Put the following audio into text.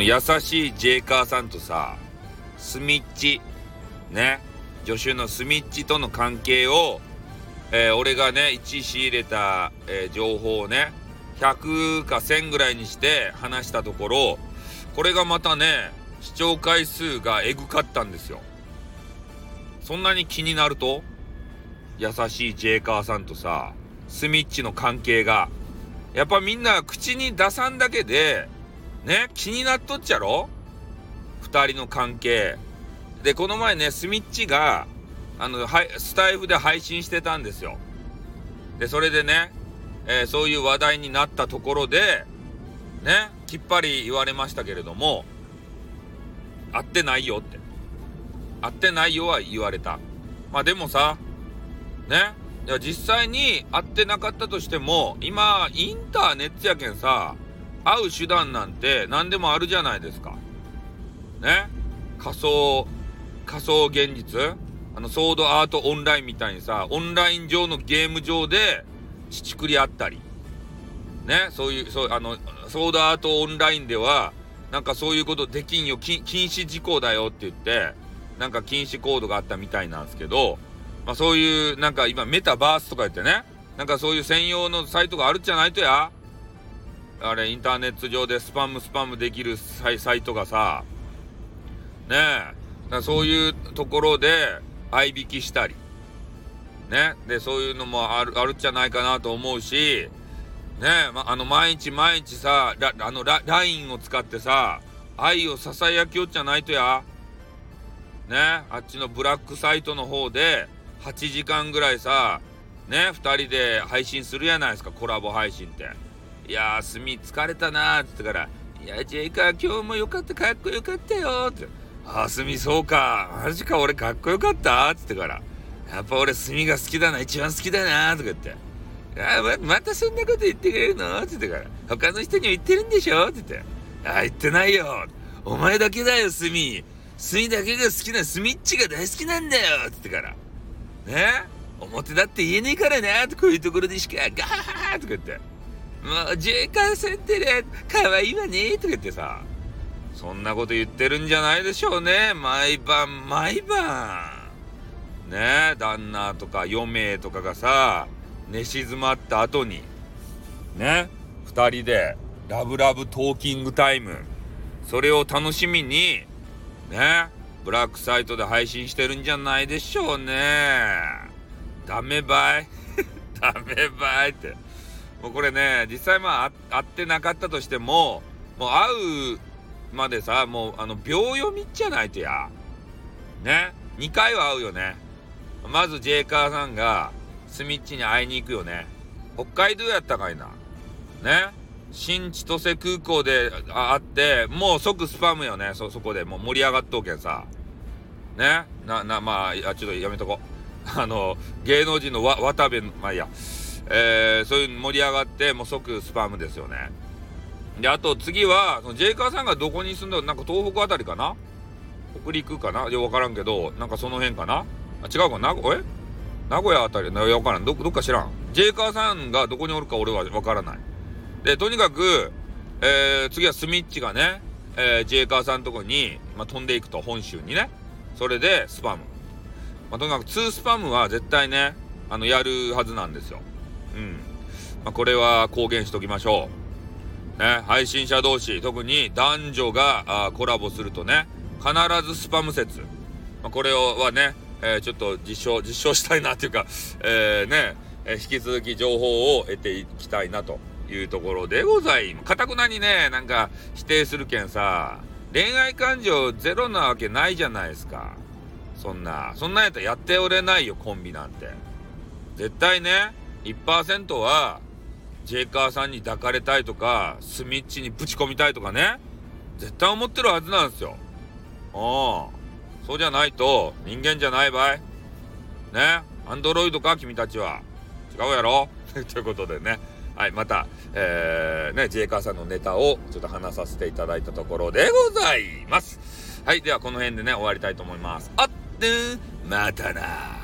の優しいジェイカーさんとさスミッチね助手のスミッチとの関係を、えー、俺がね1仕入れた、えー、情報をね100か1000ぐらいにして話したところこれがまたね視聴回数がエグかったんですよ。そんなに気になると優しいジェイカーさんとさスミッチの関係が。やっぱみんな口に出さんだけでね気になっとっちゃろ？2人の関係。でこの前ねスミッチがあのスタイフで配信してたんですよ。でそれでね、えー、そういう話題になったところでねきっぱり言われましたけれども会ってないよって。会ってないよは言われた。まあでもさねいや実際に会ってなかったとしても今インターネットやけんさ会う手段なんて何でもあるじゃないですか。ね？仮想仮想現実？あのソードアートオンラインみたいにさオンライン上のゲーム上で乳くりあったり。ね？そういうそうあのソードアートオンラインではなんかそういうことできんよ。禁止事項だよって言ってなんか禁止コードがあったみたいなんですけど、まあ、そういうなんか今メタバースとか言ってねなんかそういう専用のサイトがあるじゃないとや。あれインターネット上でスパムスパムできるサイサイトがさねえそういうところで合いびきしたりねでそういうのもあるあるんじゃないかなと思うしねえ、ま、あの毎日毎日さラあのラ LINE を使ってさ愛をささやきよっちゃないとや。ねあっちのブラックサイトの方で8時間ぐらいさね2人で配信するやないですかコラボ配信って。いやー炭疲れたなーっつってから「いやジェイカー今日もよかったかっこよかったよ」って「ああ炭そうかマジか俺かっこよかった」っつってから「やっぱ俺炭が好きだな一番好きだな」とか言ってあま、またそんなこと言ってくれるのって言ってから、他の人にも言ってるんでしょって言って。ああ、言ってないよ。お前だけだよ、炭。炭だけが好きなスミッチが大好きなんだよって言ってから。ね？表だって言えねえからなってこういうところでしか、ガハハハとか言って。もう、ジェイカーセンテレ、かわいいわねとか言ってさ。そんなこと言ってるんじゃないでしょうね。毎晩、毎晩。ね旦那とか嫁とかがさ、寝静まった後にね2人でラブラブトーキングタイムそれを楽しみにねブラックサイトで配信してるんじゃないでしょうねダメばい ダメばいってもうこれね実際まあ会ってなかったとしてももう会うまでさもうあの秒読みじゃないとや。ね。2回は会うよね。まずジェイカーさんがスミッチに会いに行くよね。北海道やったかいな。ね。新千歳空港で会ってもう即スパムよね。そそこでもう盛り上がっとうけんさ。ね。ななまあちょっとやめとこ。あの芸能人のわ渡部まあいいや。えー、そういう盛り上がってもう即スパムですよねであと次はそのジェイカーさんがどこに住んだなんか東北あたりかな？北陸かな？いや分からんけどなんかその辺かな？あ違うかな？え？名古屋あたり、わからん。ど、どっか知らん。ジェイカーさんがどこにおるか俺はわからない。で、とにかく、えー、次はスミッチがね、えー、ジェイカーさんのとこに、まあ、飛んでいくと、本州にね。それで、スパム。まあ、とにかく、2スパムは絶対ね、あの、やるはずなんですよ。うん。まあ、これは公言しときましょう。ね、配信者同士、特に男女があコラボするとね、必ずスパム説。まあ、これをはね、えー、ちょっと実証、実証したいなっていうか、えー、ね、えー、引き続き情報を得ていきたいなというところでございます。かたくなにね、なんか否定するけんさ、恋愛感情ゼロなわけないじゃないですか。そんな、そんなやったらやっておれないよ、コンビなんて。絶対ね、1%は、ジェイカーさんに抱かれたいとか、スミッチにぶち込みたいとかね、絶対思ってるはずなんですよ。うん。そうじゃないと人間じゃない場合。ね。アンドロイドか君たちは。違うやろ。ということでね。はいまたえー、ねジェイカーさんのネタをちょっと話させていただいたところでございます。はいではこの辺でね終わりたいと思います。あってまたな